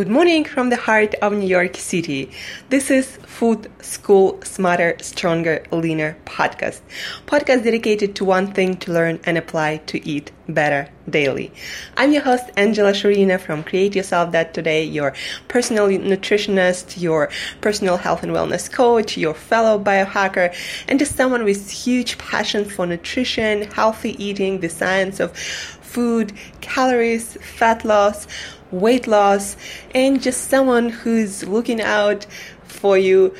Good morning from the heart of New York City. This is Food School Smarter, Stronger, Leaner podcast. Podcast dedicated to one thing to learn and apply to eat better daily. I'm your host, Angela Shurina from Create Yourself That Today, your personal nutritionist, your personal health and wellness coach, your fellow biohacker, and just someone with huge passion for nutrition, healthy eating, the science of food, calories, fat loss, weight loss, and just someone who's looking out for you,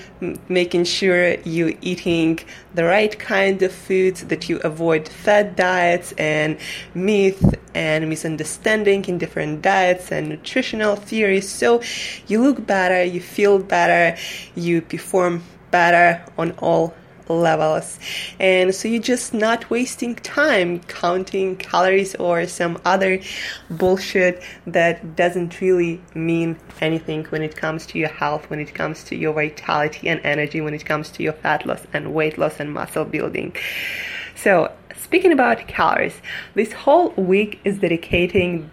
making sure you're eating the right kind of foods, that you avoid fat diets and myth and misunderstanding in different diets and nutritional theories. So you look better, you feel better, you perform better on all levels. And so you're just not wasting time counting calories or some other bullshit that doesn't really mean anything when it comes to your health, when it comes to your vitality and energy, when it comes to your fat loss and weight loss and muscle building. So, speaking about calories, this whole week is dedicating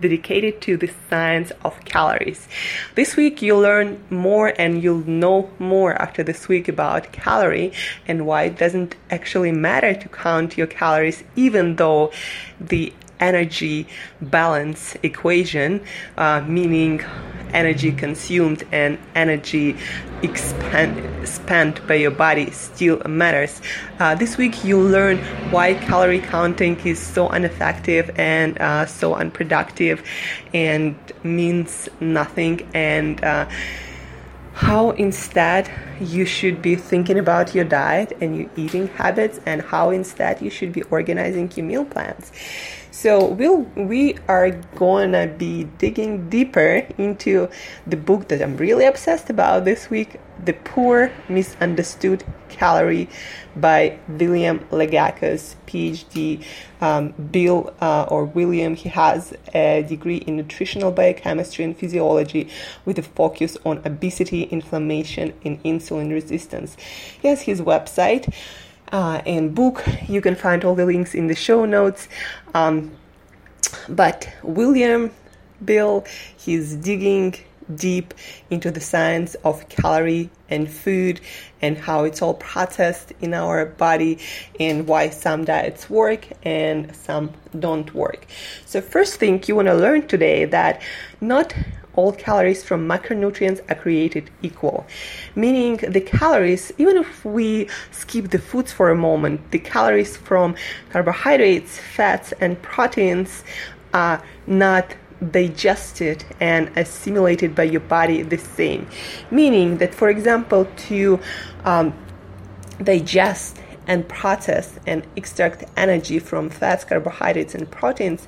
dedicated to the science of calories. This week you'll learn more and you'll know more after this week about calorie and why it doesn't actually matter to count your calories even though the energy balance equation, uh, meaning energy consumed and energy spent by your body still matters. Uh, this week you'll learn why calorie counting is so ineffective and uh, so unproductive and means nothing and uh, how instead you should be thinking about your diet and your eating habits and how instead you should be organizing your meal plans. So we'll, we are gonna be digging deeper into the book that I'm really obsessed about this week, The Poor Misunderstood Calorie by William Lagakos, PhD. Um, Bill uh, or William, he has a degree in nutritional biochemistry and physiology with a focus on obesity, inflammation, and insulin resistance. He has his website uh, and book. You can find all the links in the show notes. Um, but William Bill, he's digging deep into the science of calorie and food and how it's all processed in our body and why some diets work and some don't work. So first thing you want to learn today that not all calories from macronutrients are created equal. Meaning the calories, even if we skip the foods for a moment, the calories from carbohydrates, fats, and proteins are not digested and assimilated by your body the same. Meaning that, for example, to um, digest and process and extract energy from fats, carbohydrates, and proteins,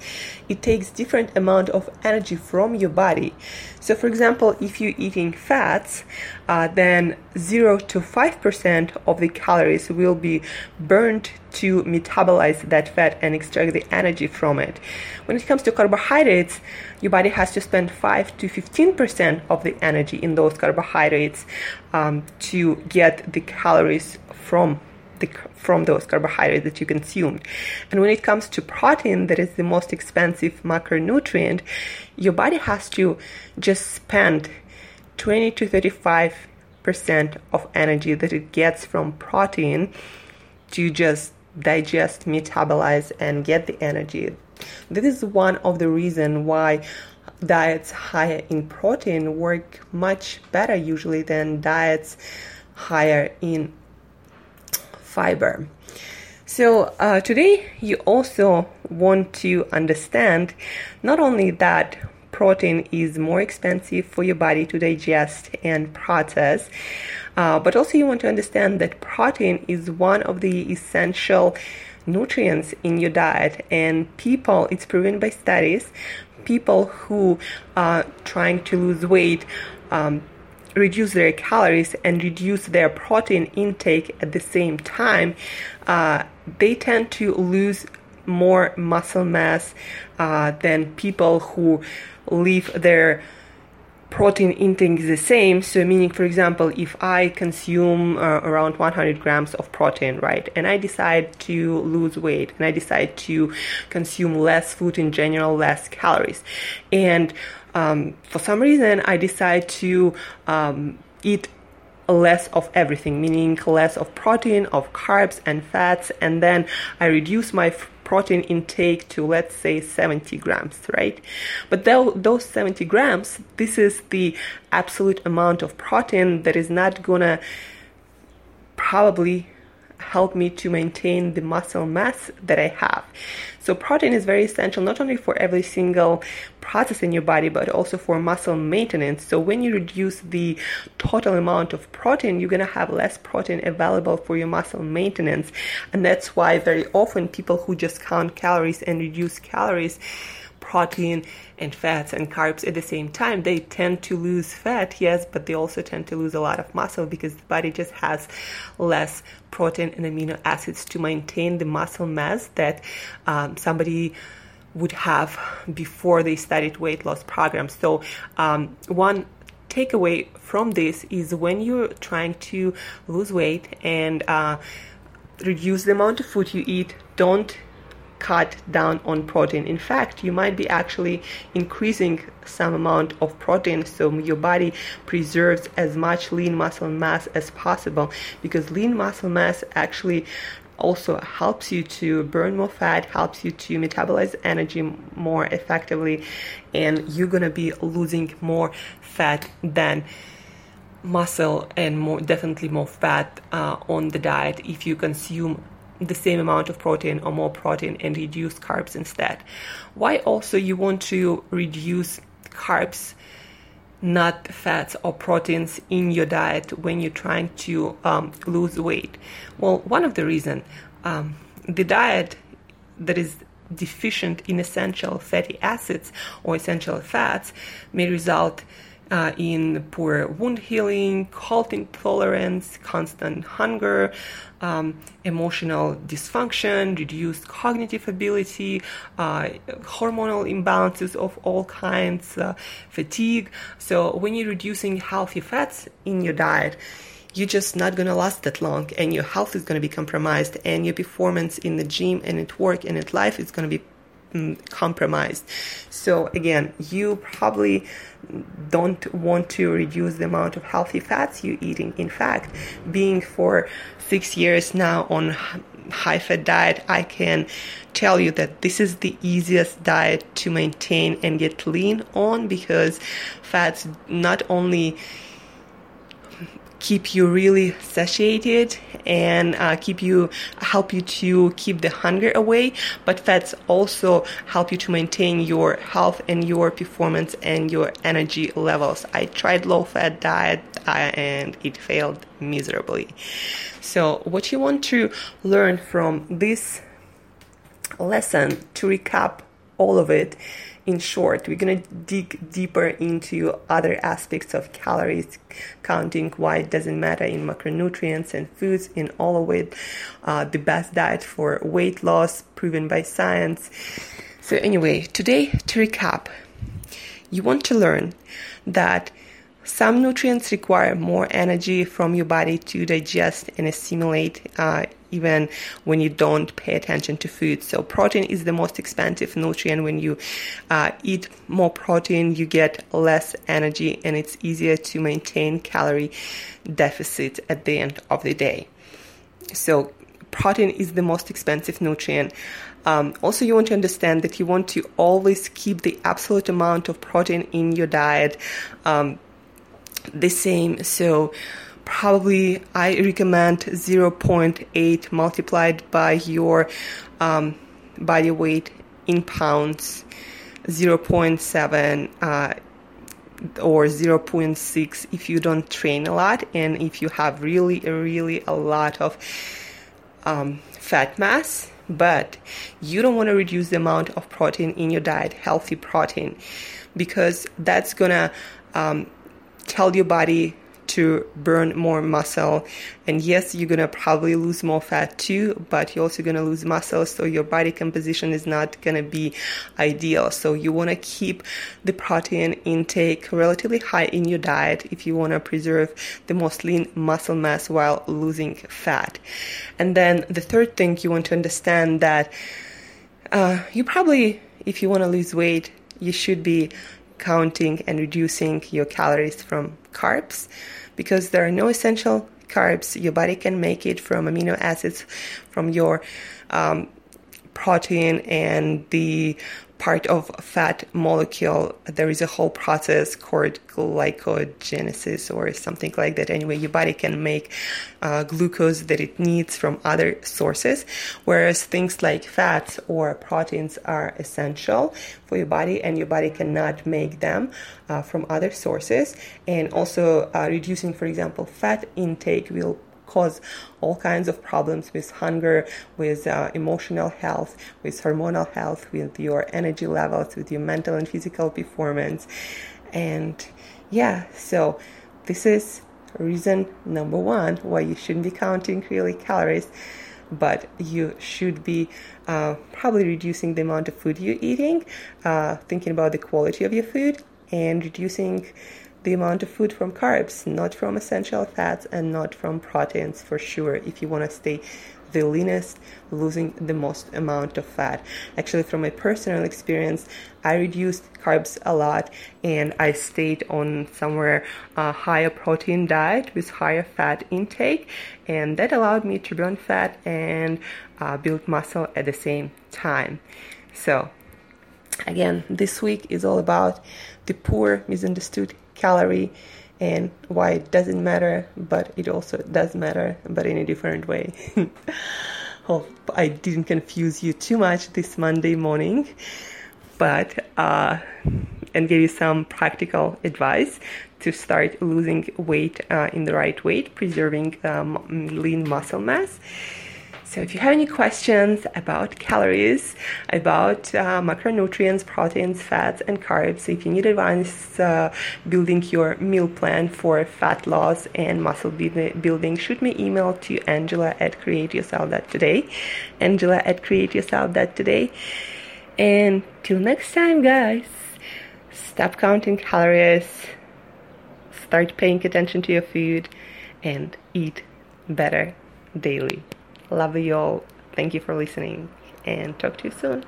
it takes different amount of energy from your body. So, for example, if you're eating fats, uh, then zero to five percent of the calories will be burned to metabolize that fat and extract the energy from it. When it comes to carbohydrates, your body has to spend five to fifteen percent of the energy in those carbohydrates um, to get the calories from the, from those carbohydrates that you consumed. And when it comes to protein, that is the most expensive macronutrient, your body has to just spend 20 to 35 percent of energy that it gets from protein to just digest, metabolize, and get the energy. This is one of the reasons why diets higher in protein work much better usually than diets higher in fiber. So uh, today you also want to understand not only that protein is more expensive for your body to digest and process, uh, but also you want to understand that protein is one of the essential nutrients in your diet and people it's proven by studies people who are trying to lose weight um, reduce their calories and reduce their protein intake at the same time, uh, they tend to lose more muscle mass uh, than people who leave their protein intake the same. So, meaning, for example, if I consume uh, around 100 grams of protein, right, and I decide to lose weight and I decide to consume less food in general, less calories, and um, for some reason I decide to um, eat less of everything, meaning less of protein, of carbs and fats, and then I reduce my f- protein intake to let's say 70 grams, right? But th- those 70 grams, this is the absolute amount of protein that is not gonna probably help me to maintain the muscle mass that I have. So protein is very essential not only for every single process in your body but also for muscle maintenance. So when you reduce the total amount of protein, you're going to have less protein available for your muscle maintenance. And that's why very often people who just count calories and reduce calories protein and fats and carbs at the same time, they tend to lose fat, yes, but they also tend to lose a lot of muscle because the body just has less protein and amino acids to maintain the muscle mass that um, somebody would have before they started weight loss programs. So, um, one takeaway from this is when you're trying to lose weight and uh, reduce the amount of food you eat, don't cut down on protein. In fact, you might be actually increasing some amount of protein so your body preserves as much lean muscle mass as possible because lean muscle mass actually also helps you to burn more fat, helps you to metabolize energy more effectively, and you're gonna be losing more fat than muscle and more definitely more fat uh, on the diet if you consume the same amount of protein or more protein and reduce carbs instead. Why also you want to reduce carbs, not fats or proteins in your diet when you're trying to um, lose weight? Well, one of the reasons um, the diet that is deficient in essential fatty acids or essential fats may result uh, in poor wound healing, cold intolerance, constant hunger, um, emotional dysfunction, reduced cognitive ability, uh, hormonal imbalances of all kinds, uh, fatigue. So when you're reducing healthy fats in your diet, you're just not going to last that long and your health is going to be compromised and your performance in the gym and at work and at life is going to be Mm, compromised. So again, you probably don't want to reduce the amount of healthy fats you're eating. In fact, being for six years now on high fat diet, I can tell you that this is the easiest diet to maintain and get lean on because fats not only keep you really satiated and uh, keep you help you to keep the hunger away but fats also help you to maintain your health and your performance and your energy levels. I tried low fat diet uh, and it failed miserably. So what you want to learn from this lesson to recap all of it in short, we're going to dig deeper into other aspects of calories counting, why it doesn't matter in macronutrients and foods, in all of it, uh, the best diet for weight loss, proven by science. So, anyway, today to recap, you want to learn that some nutrients require more energy from your body to digest and assimilate, uh, even when you don't pay attention to food. So, protein is the most expensive nutrient. When you uh, eat more protein, you get less energy, and it's easier to maintain calorie deficit at the end of the day. So, protein is the most expensive nutrient. Um, also, you want to understand that you want to always keep the absolute amount of protein in your diet. Um, the same. So probably I recommend 0.8 multiplied by your um, body weight in pounds, 0.7 uh, or 0.6 if you don't train a lot and if you have really, really a lot of um, fat mass. But you don't want to reduce the amount of protein in your diet, healthy protein, because that's gonna um, tell your body to burn more muscle. And yes, you're gonna probably lose more fat too, but you're also gonna lose muscle, so your body composition is not gonna be ideal. So you wanna keep the protein intake relatively high in your diet if you wanna preserve the most lean muscle mass while losing fat. And then the third thing you want to understand that uh, you probably, if you wanna lose weight, you should be counting and reducing your calories from carbs because there are no essential carbs. Your body can make it from amino acids from your um, protein and the part of fat molecule. There is a whole process called glycogenesis or something like that. Anyway your body can make uh, glucose that it needs from other sources whereas things like fats or proteins are essential for your body and your body cannot make them uh, from other sources. And also uh, reducing for example fat intake will cause all kinds of problems with hunger, with uh, emotional health, with hormonal health, with your energy levels, with your mental and physical performance. And yeah, so this is reason number one why you shouldn't be counting really calories but you should be uh, probably reducing the amount of food you're eating, uh, thinking about the quality of your food, and reducing the amount of food from carbs, not from essential fats and not from proteins for sure. If you want to stay the leanest, losing the most amount of fat. Actually, from my personal experience, I reduced carbs a lot and I stayed on somewhere higher protein diet with higher fat intake, and that allowed me to burn fat and uh, build muscle at the same time. So, again, this week is all about the poor, misunderstood calorie and why it doesn't matter, but it also does matter, but in a different way. Hope I didn't confuse you too much this Monday morning, but uh, and give you some practical advice to start losing weight uh, in the right weight, preserving um, lean muscle mass. So, if you have any questions about calories, about uh, macronutrients, proteins, fats, and carbs, if you need advice uh, building your meal plan for fat loss and muscle building, shoot me email to Angela at createyourself.today. Angela at createyourself.today. And till next time, guys, stop counting calories, start paying attention to your food, and eat better daily. Love you all. Thank you for listening and talk to you soon.